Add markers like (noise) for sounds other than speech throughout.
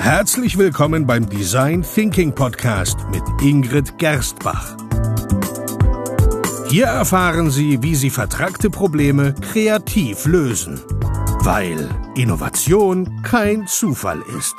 Herzlich willkommen beim Design Thinking Podcast mit Ingrid Gerstbach. Hier erfahren Sie, wie Sie vertragte Probleme kreativ lösen, weil Innovation kein Zufall ist.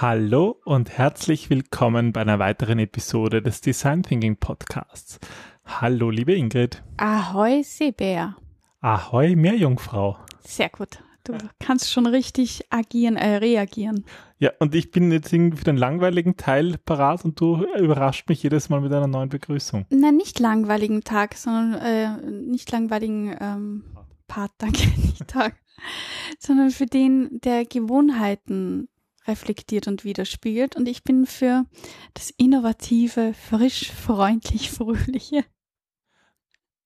Hallo und herzlich willkommen bei einer weiteren Episode des Design Thinking Podcasts. Hallo, liebe Ingrid. Ahoi, Seebär. Ahoi, Meerjungfrau. Sehr gut. Du kannst schon richtig agieren, äh, reagieren. Ja, und ich bin jetzt irgendwie für den langweiligen Teil parat und du überrascht mich jedes Mal mit einer neuen Begrüßung. Nein, nicht langweiligen Tag, sondern äh, nicht langweiligen ähm, Part, danke, (laughs) nicht Tag, sondern für den, der Gewohnheiten reflektiert und widerspiegelt. Und ich bin für das innovative, frisch, freundlich, fröhliche.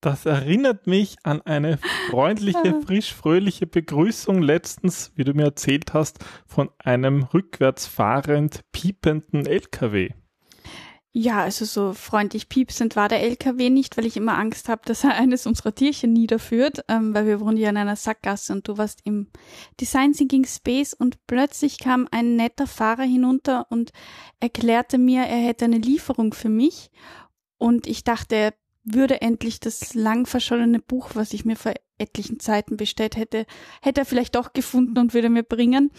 Das erinnert mich an eine freundliche, frisch, fröhliche Begrüßung letztens, wie du mir erzählt hast, von einem rückwärts fahrend piependen LKW. Ja, also so freundlich piepsend war der LKW nicht, weil ich immer Angst habe, dass er eines unserer Tierchen niederführt, ähm, weil wir wohnen ja in einer Sackgasse und du warst im Design Thinking Space und plötzlich kam ein netter Fahrer hinunter und erklärte mir, er hätte eine Lieferung für mich und ich dachte, würde endlich das lang verschollene Buch, was ich mir vor etlichen Zeiten bestellt hätte, hätte er vielleicht doch gefunden und würde mir bringen.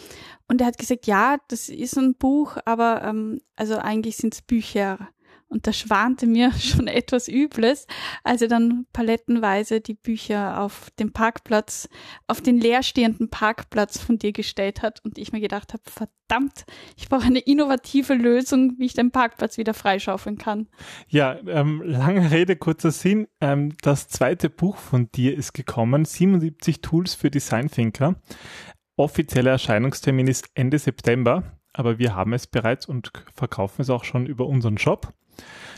Und er hat gesagt, ja, das ist ein Buch, aber ähm, also eigentlich sind es Bücher. Und da schwante mir (laughs) schon etwas Übles, als er dann palettenweise die Bücher auf dem Parkplatz, auf den leerstehenden Parkplatz von dir gestellt hat und ich mir gedacht habe, verdammt, ich brauche eine innovative Lösung, wie ich den Parkplatz wieder freischaufeln kann. Ja, ähm, lange Rede, kurzer Sinn. Ähm, das zweite Buch von dir ist gekommen, 77 Tools für Design Thinker. Offizieller Erscheinungstermin ist Ende September, aber wir haben es bereits und verkaufen es auch schon über unseren Shop.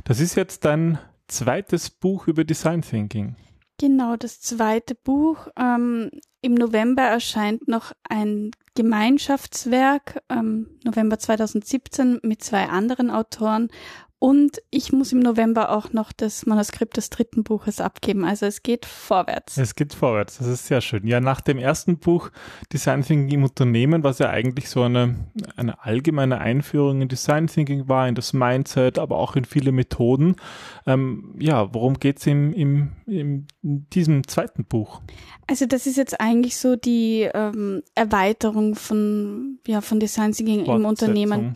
Das ist jetzt dein zweites Buch über Design Thinking. Genau, das zweite Buch. Ähm, Im November erscheint noch ein Gemeinschaftswerk, ähm, November 2017, mit zwei anderen Autoren. Und ich muss im November auch noch das Manuskript des dritten Buches abgeben. Also es geht vorwärts. Es geht vorwärts. Das ist sehr schön. Ja, nach dem ersten Buch Design Thinking im Unternehmen, was ja eigentlich so eine, eine allgemeine Einführung in Design Thinking war, in das Mindset, aber auch in viele Methoden. Ähm, ja, worum geht es im, im, in diesem zweiten Buch? Also das ist jetzt eigentlich so die ähm, Erweiterung von, ja, von Design Thinking im Unternehmen.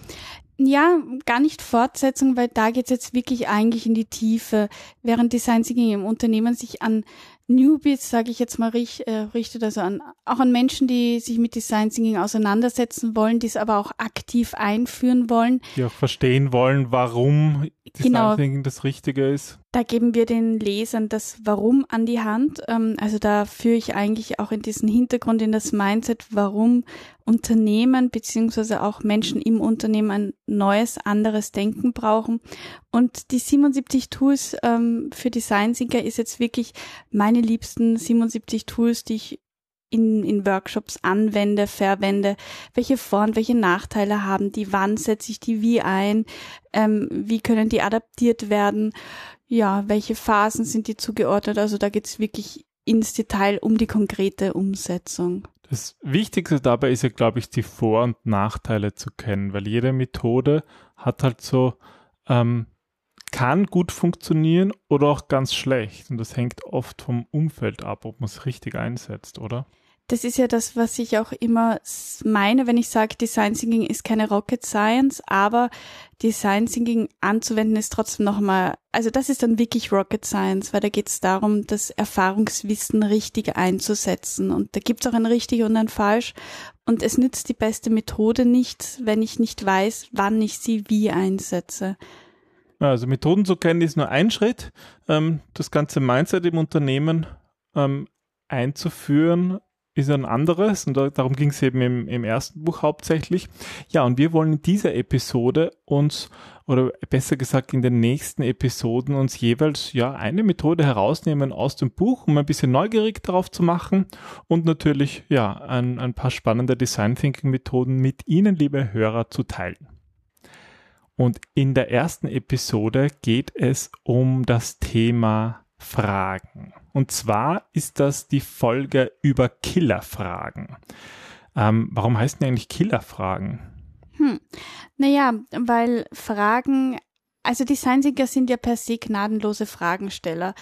Ja, gar nicht Fortsetzung, weil da geht's jetzt wirklich eigentlich in die Tiefe, während Design Thinking im Unternehmen sich an Newbies, sage ich jetzt mal, äh, richtet, also an, auch an Menschen, die sich mit Design Thinking auseinandersetzen wollen, die es aber auch aktiv einführen wollen. Die auch verstehen wollen, warum Design genau. Thinking das Richtige ist. Da geben wir den Lesern das Warum an die Hand. Ähm, also da führe ich eigentlich auch in diesen Hintergrund, in das Mindset, warum Unternehmen beziehungsweise auch Menschen im Unternehmen ein neues, anderes Denken brauchen. Und die 77 Tools ähm, für Design Thinker ist jetzt wirklich meine liebsten 77 Tools, die ich in, in Workshops anwende, verwende, welche Vor- und welche Nachteile haben die, wann setze ich die wie ein, ähm, wie können die adaptiert werden, ja, welche Phasen sind die zugeordnet, also da geht's wirklich ins Detail um die konkrete Umsetzung. Das Wichtigste dabei ist ja, glaube ich, die Vor- und Nachteile zu kennen, weil jede Methode hat halt so ähm, kann gut funktionieren oder auch ganz schlecht. Und das hängt oft vom Umfeld ab, ob man es richtig einsetzt, oder? Das ist ja das, was ich auch immer meine, wenn ich sage, Design Thinking ist keine Rocket Science, aber Design Thinking anzuwenden ist trotzdem nochmal, also das ist dann wirklich Rocket Science, weil da geht es darum, das Erfahrungswissen richtig einzusetzen. Und da gibt es auch ein richtig und ein falsch. Und es nützt die beste Methode nicht, wenn ich nicht weiß, wann ich sie wie einsetze. Also Methoden zu kennen ist nur ein Schritt. Ähm, das ganze Mindset im Unternehmen ähm, einzuführen ist ein anderes und darum ging es eben im, im, ersten Buch hauptsächlich. Ja, und wir wollen in dieser Episode uns, oder besser gesagt in den nächsten Episoden uns jeweils ja eine Methode herausnehmen aus dem Buch, um ein bisschen neugierig darauf zu machen und natürlich ja ein, ein paar spannende Design Thinking Methoden mit Ihnen, liebe Hörer, zu teilen. Und in der ersten Episode geht es um das Thema Fragen. Und zwar ist das die Folge über Killerfragen. Ähm, warum heißen die eigentlich Killerfragen? Hm. Naja, weil Fragen, also Designsinger sind ja per se gnadenlose Fragensteller.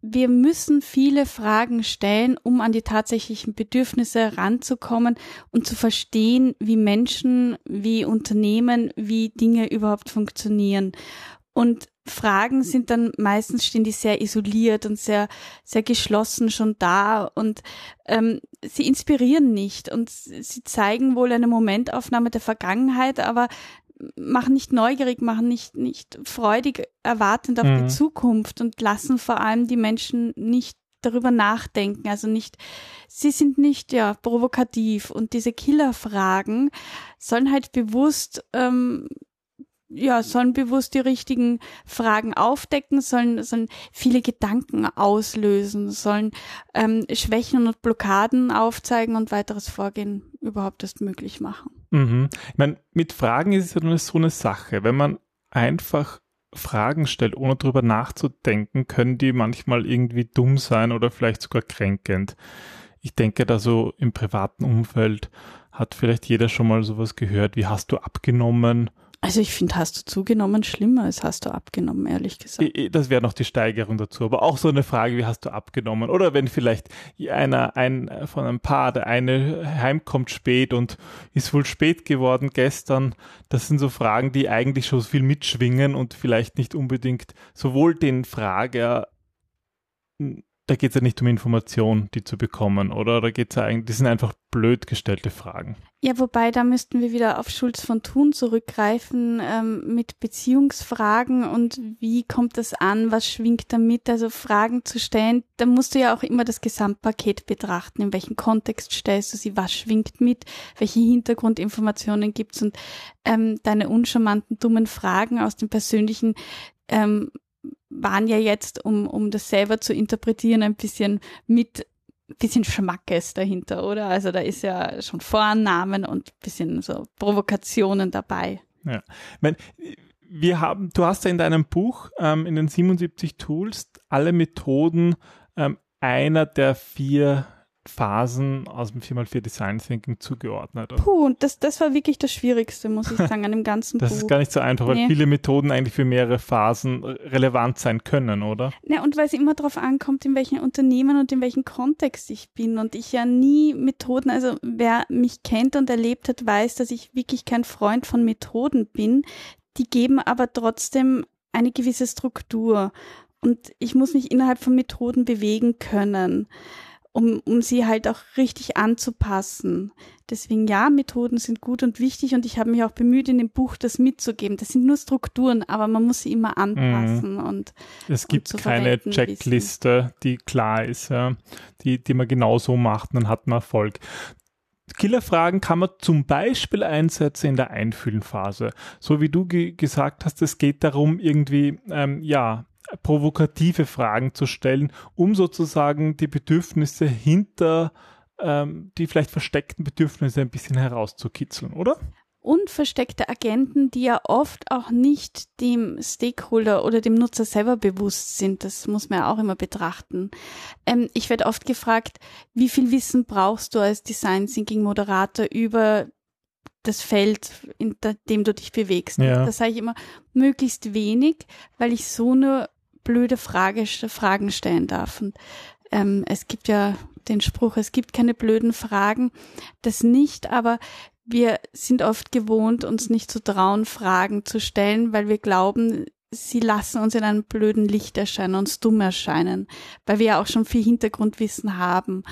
Wir müssen viele Fragen stellen, um an die tatsächlichen Bedürfnisse ranzukommen und zu verstehen, wie Menschen, wie Unternehmen, wie Dinge überhaupt funktionieren. Und Fragen sind dann meistens stehen die sehr isoliert und sehr sehr geschlossen schon da und ähm, sie inspirieren nicht und sie zeigen wohl eine Momentaufnahme der Vergangenheit, aber machen nicht neugierig, machen nicht nicht freudig erwartend auf mhm. die Zukunft und lassen vor allem die Menschen nicht darüber nachdenken, also nicht, sie sind nicht ja provokativ und diese Killerfragen sollen halt bewusst ähm, ja, sollen bewusst die richtigen Fragen aufdecken, sollen, sollen viele Gedanken auslösen, sollen ähm, Schwächen und Blockaden aufzeigen und weiteres Vorgehen überhaupt erst möglich machen. Mhm. Ich meine, mit Fragen ist es ja nur so eine Sache. Wenn man einfach Fragen stellt, ohne drüber nachzudenken, können die manchmal irgendwie dumm sein oder vielleicht sogar kränkend. Ich denke da so im privaten Umfeld hat vielleicht jeder schon mal sowas gehört, wie hast du abgenommen? Also ich finde, hast du zugenommen schlimmer als hast du abgenommen, ehrlich gesagt. Das wäre noch die Steigerung dazu, aber auch so eine Frage, wie hast du abgenommen? Oder wenn vielleicht einer ein von einem Paar, der eine heimkommt spät und ist wohl spät geworden gestern, das sind so Fragen, die eigentlich schon viel mitschwingen und vielleicht nicht unbedingt sowohl den Frager da geht es ja nicht um Informationen, die zu bekommen, oder? Da geht es ja eigentlich, das sind einfach blöd gestellte Fragen. Ja, wobei da müssten wir wieder auf Schulz von Thun zurückgreifen ähm, mit Beziehungsfragen und wie kommt das an, was schwingt damit, also Fragen zu stellen, da musst du ja auch immer das Gesamtpaket betrachten, in welchem Kontext stellst du sie, was schwingt mit, welche Hintergrundinformationen gibt's? Und ähm, deine uncharmanten, dummen Fragen aus dem persönlichen ähm, waren ja jetzt, um, um das selber zu interpretieren, ein bisschen mit bisschen Schmackes dahinter, oder? Also da ist ja schon Vornamen und bisschen so Provokationen dabei. Ja, ich meine, wir haben, du hast ja in deinem Buch, ähm, in den 77 Tools, alle Methoden ähm, einer der vier Phasen aus dem 4x4 Design Thinking zugeordnet. Puh, und das, das war wirklich das Schwierigste, muss ich (laughs) sagen, an dem ganzen das Buch. Das ist gar nicht so einfach, weil nee. viele Methoden eigentlich für mehrere Phasen relevant sein können, oder? Ja, und weil es immer darauf ankommt, in welchem Unternehmen und in welchem Kontext ich bin. Und ich ja nie Methoden, also wer mich kennt und erlebt hat, weiß, dass ich wirklich kein Freund von Methoden bin. Die geben aber trotzdem eine gewisse Struktur. Und ich muss mich innerhalb von Methoden bewegen können um, um sie halt auch richtig anzupassen. Deswegen ja, Methoden sind gut und wichtig und ich habe mich auch bemüht, in dem Buch das mitzugeben. Das sind nur Strukturen, aber man muss sie immer anpassen mhm. und es gibt und keine Checkliste, wissen. die klar ist, ja, die, die man genau so macht, dann hat man Erfolg. Killerfragen kann man zum Beispiel einsetzen in der Einfühlenphase. So wie du ge gesagt hast, es geht darum, irgendwie, ähm, ja, provokative Fragen zu stellen, um sozusagen die Bedürfnisse hinter ähm, die vielleicht versteckten Bedürfnisse ein bisschen herauszukitzeln, oder? Und versteckte Agenten, die ja oft auch nicht dem Stakeholder oder dem Nutzer selber bewusst sind. Das muss man ja auch immer betrachten. Ähm, ich werde oft gefragt, wie viel Wissen brauchst du als Design Thinking Moderator über das Feld, in dem du dich bewegst. Ja. Da sage ich immer, möglichst wenig, weil ich so nur blöde Frage, Fragen stellen darf. Und ähm, es gibt ja den Spruch, es gibt keine blöden Fragen. Das nicht, aber wir sind oft gewohnt, uns nicht zu trauen, Fragen zu stellen, weil wir glauben, sie lassen uns in einem blöden Licht erscheinen, uns dumm erscheinen, weil wir ja auch schon viel Hintergrundwissen haben.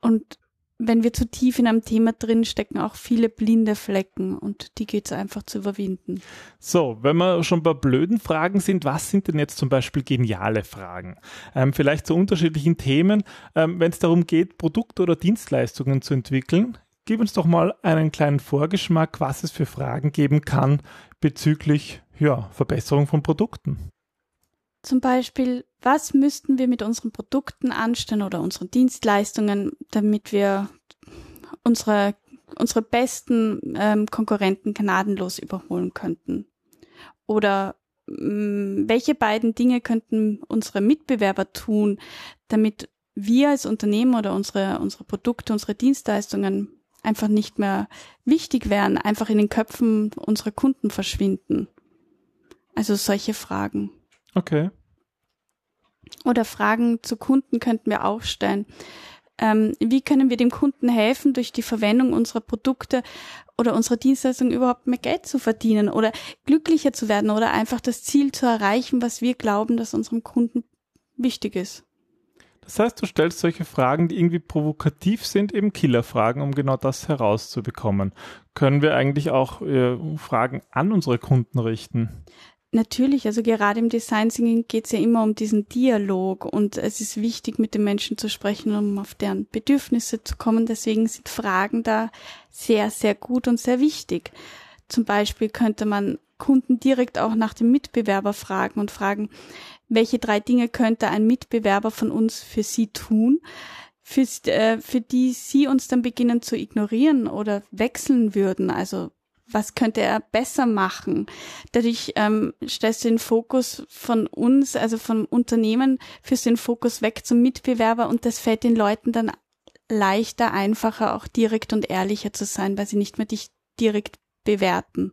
Und wenn wir zu tief in einem Thema drin stecken, auch viele blinde Flecken und die geht es einfach zu überwinden. So, wenn wir schon bei blöden Fragen sind, was sind denn jetzt zum Beispiel geniale Fragen? Ähm, vielleicht zu unterschiedlichen Themen, ähm, wenn es darum geht, Produkte oder Dienstleistungen zu entwickeln. Gib uns doch mal einen kleinen Vorgeschmack, was es für Fragen geben kann bezüglich ja, Verbesserung von Produkten. Zum Beispiel, was müssten wir mit unseren Produkten anstellen oder unseren Dienstleistungen, damit wir unsere, unsere besten ähm, Konkurrenten gnadenlos überholen könnten? Oder mh, mm, welche beiden Dinge könnten unsere Mitbewerber tun, damit wir als Unternehmen oder unsere, unsere Produkte, unsere Dienstleistungen einfach nicht mehr wichtig wären, einfach in den Köpfen unserer Kunden verschwinden. Also solche Fragen. Okay. Oder Fragen zu Kunden könnten wir auch stellen. Ähm, wie können wir dem Kunden helfen, durch die Verwendung unserer Produkte oder unserer Dienstleistung überhaupt mehr Geld zu verdienen oder glücklicher zu werden oder einfach das Ziel zu erreichen, was wir glauben, dass unserem Kunden wichtig ist. Das heißt, du stellst solche Fragen, die irgendwie provokativ sind, eben Killerfragen, um genau das herauszubekommen. Können wir eigentlich auch äh, Fragen an unsere Kunden richten? Natürlich, also gerade im Design Thinking geht es ja immer um diesen Dialog und es ist wichtig, mit den Menschen zu sprechen, um auf deren Bedürfnisse zu kommen. Deswegen sind Fragen da sehr, sehr gut und sehr wichtig. Zum Beispiel könnte man Kunden direkt auch nach dem Mitbewerber fragen und fragen, welche drei Dinge könnte ein Mitbewerber von uns für sie tun, für, äh, für die sie uns dann beginnen zu ignorieren oder wechseln würden. Also was könnte er besser machen? Dadurch ähm, stellst du den Fokus von uns, also vom Unternehmen, führst den Fokus weg zum Mitbewerber und das fällt den Leuten dann leichter, einfacher, auch direkt und ehrlicher zu sein, weil sie nicht mehr dich direkt bewerten.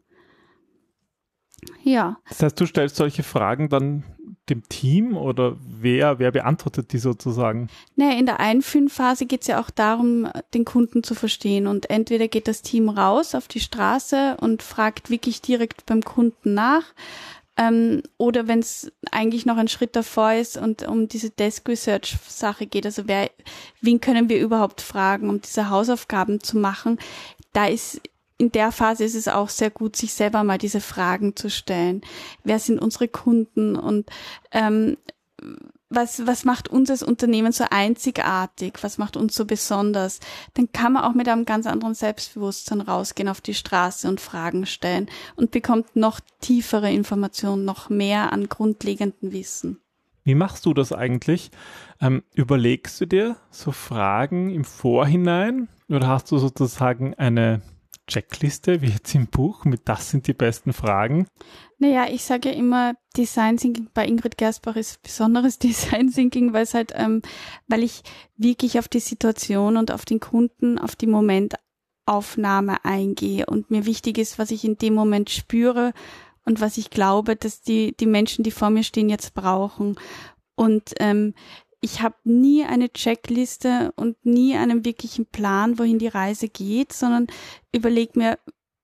Ja. Das heißt, du stellst solche Fragen dann dem Team oder wer, wer beantwortet die sozusagen? Naja, in der Einfühlphase geht es ja auch darum, den Kunden zu verstehen. Und entweder geht das Team raus auf die Straße und fragt wirklich direkt beim Kunden nach. Ähm, oder wenn es eigentlich noch ein Schritt davor ist und um diese Desk Research Sache geht, also wer, wen können wir überhaupt fragen, um diese Hausaufgaben zu machen, da ist in der Phase ist es auch sehr gut, sich selber mal diese Fragen zu stellen. Wer sind unsere Kunden und ähm, was, was macht uns als Unternehmen so einzigartig? Was macht uns so besonders? Dann kann man auch mit einem ganz anderen Selbstbewusstsein rausgehen auf die Straße und Fragen stellen und bekommt noch tiefere Informationen, noch mehr an grundlegenden Wissen. Wie machst du das eigentlich? Ähm, überlegst du dir so Fragen im Vorhinein oder hast du sozusagen eine Checkliste, wie jetzt im Buch, mit das sind die besten Fragen? Naja, ich sage ja immer, Design Thinking bei Ingrid Gersbach ist besonderes (laughs) Design Thinking, weil es halt, ähm, weil ich wirklich auf die Situation und auf den Kunden, auf die Momentaufnahme eingehe und mir wichtig ist, was ich in dem Moment spüre und was ich glaube, dass die, die Menschen, die vor mir stehen, jetzt brauchen. Und ähm, ich habe nie eine Checkliste und nie einen wirklichen Plan, wohin die Reise geht, sondern überleg mir,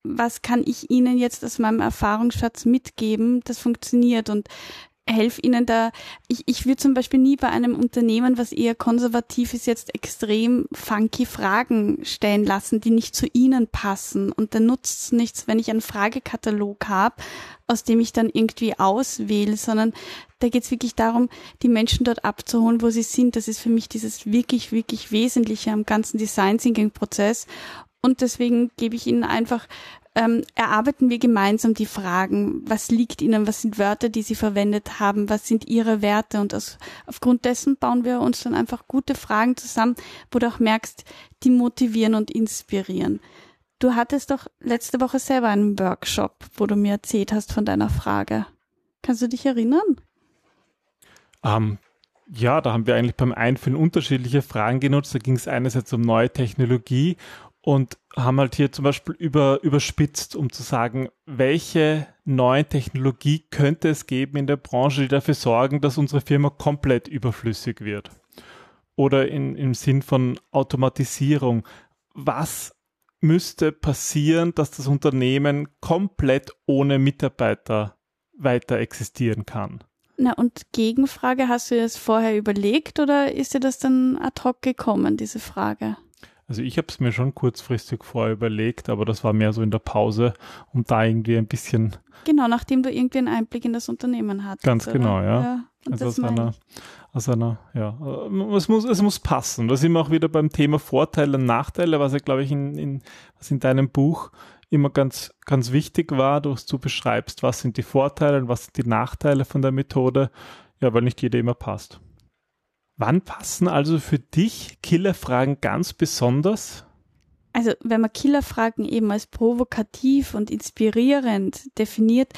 was kann ich Ihnen jetzt aus meinem Erfahrungsschatz mitgeben, das funktioniert und helfe Ihnen da. Ich, ich würde zum Beispiel nie bei einem Unternehmen, was eher konservativ ist, jetzt extrem funky Fragen stellen lassen, die nicht zu Ihnen passen. Und dann nutzt es nichts, wenn ich einen Fragekatalog habe, aus dem ich dann irgendwie auswähle, sondern da geht es wirklich darum, die Menschen dort abzuholen, wo sie sind. Das ist für mich dieses wirklich, wirklich Wesentliche am ganzen Design Thinking Prozess. Und deswegen gebe ich Ihnen einfach, ähm, erarbeiten wir gemeinsam die Fragen. Was liegt Ihnen? Was sind Wörter, die Sie verwendet haben? Was sind Ihre Werte? Und aus, aufgrund dessen bauen wir uns dann einfach gute Fragen zusammen, wo du auch merkst, die motivieren und inspirieren. Du hattest doch letzte Woche selber einen Workshop, wo du mir erzählt hast von deiner Frage. Kannst du dich erinnern? Ähm, ja, da haben wir eigentlich beim Einführen unterschiedliche Fragen genutzt. Da ging es einerseits um neue Technologie und haben halt hier zum Beispiel über, überspitzt, um zu sagen, welche neue Technologie könnte es geben in der Branche, die dafür sorgen, dass unsere Firma komplett überflüssig wird. Oder in, im Sinn von Automatisierung. Was müsste passieren, dass das Unternehmen komplett ohne Mitarbeiter weiter existieren kann? Na und Gegenfrage, hast du dir das vorher überlegt oder ist dir das dann ad hoc gekommen, diese Frage? Also ich habe es mir schon kurzfristig vorher überlegt, aber das war mehr so in der Pause, um da irgendwie ein bisschen. Genau, nachdem du irgendwie einen Einblick in das Unternehmen hattest. Ganz genau, ja. ja also aus einer, aus einer, ja. Es muss, es muss passen. Da sind wir auch wieder beim Thema Vorteile und Nachteile, was ja, glaube ich, in, in, was in deinem Buch immer ganz, ganz wichtig war, dass du beschreibst, was sind die Vorteile und was sind die Nachteile von der Methode. Ja, weil nicht jeder immer passt. Wann passen also für dich Killerfragen ganz besonders? Also, wenn man Killerfragen eben als provokativ und inspirierend definiert,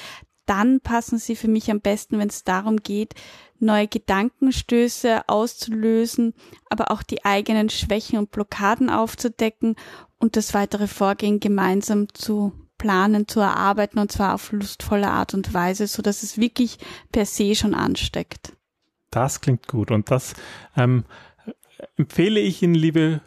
dann passen sie für mich am besten, wenn es darum geht, neue Gedankenstöße auszulösen, aber auch die eigenen Schwächen und Blockaden aufzudecken und das weitere Vorgehen gemeinsam zu planen, zu erarbeiten und zwar auf lustvolle Art und Weise, so dass es wirklich per se schon ansteckt. Das klingt gut und das ähm, empfehle ich Ihnen, liebe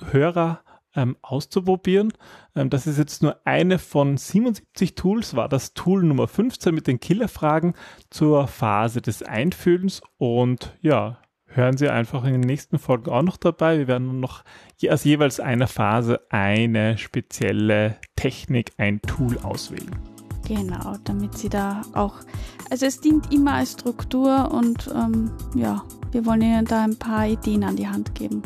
Hörer, ähm, auszuprobieren. Ähm, das ist jetzt nur eine von 77 Tools, war das Tool Nummer 15 mit den Killerfragen zur Phase des Einfühlens und ja, hören Sie einfach in den nächsten Folgen auch noch dabei. Wir werden noch aus jeweils einer Phase eine spezielle Technik, ein Tool auswählen. Genau, damit Sie da auch, also es dient immer als Struktur und ähm, ja, wir wollen Ihnen da ein paar Ideen an die Hand geben.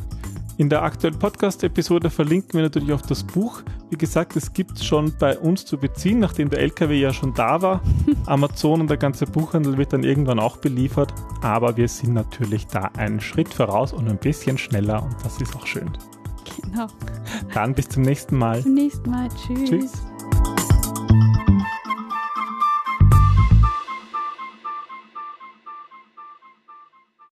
In der aktuellen Podcast-Episode verlinken wir natürlich auf das Buch. Wie gesagt, es gibt es schon bei uns zu beziehen, nachdem der LKW ja schon da war. (laughs) Amazon und der ganze Buchhandel wird dann irgendwann auch beliefert. Aber wir sind natürlich da einen Schritt voraus und ein bisschen schneller und das ist auch schön. Genau. Dann bis zum nächsten Mal. Bis zum nächsten Mal. Tschüss. Tschüss.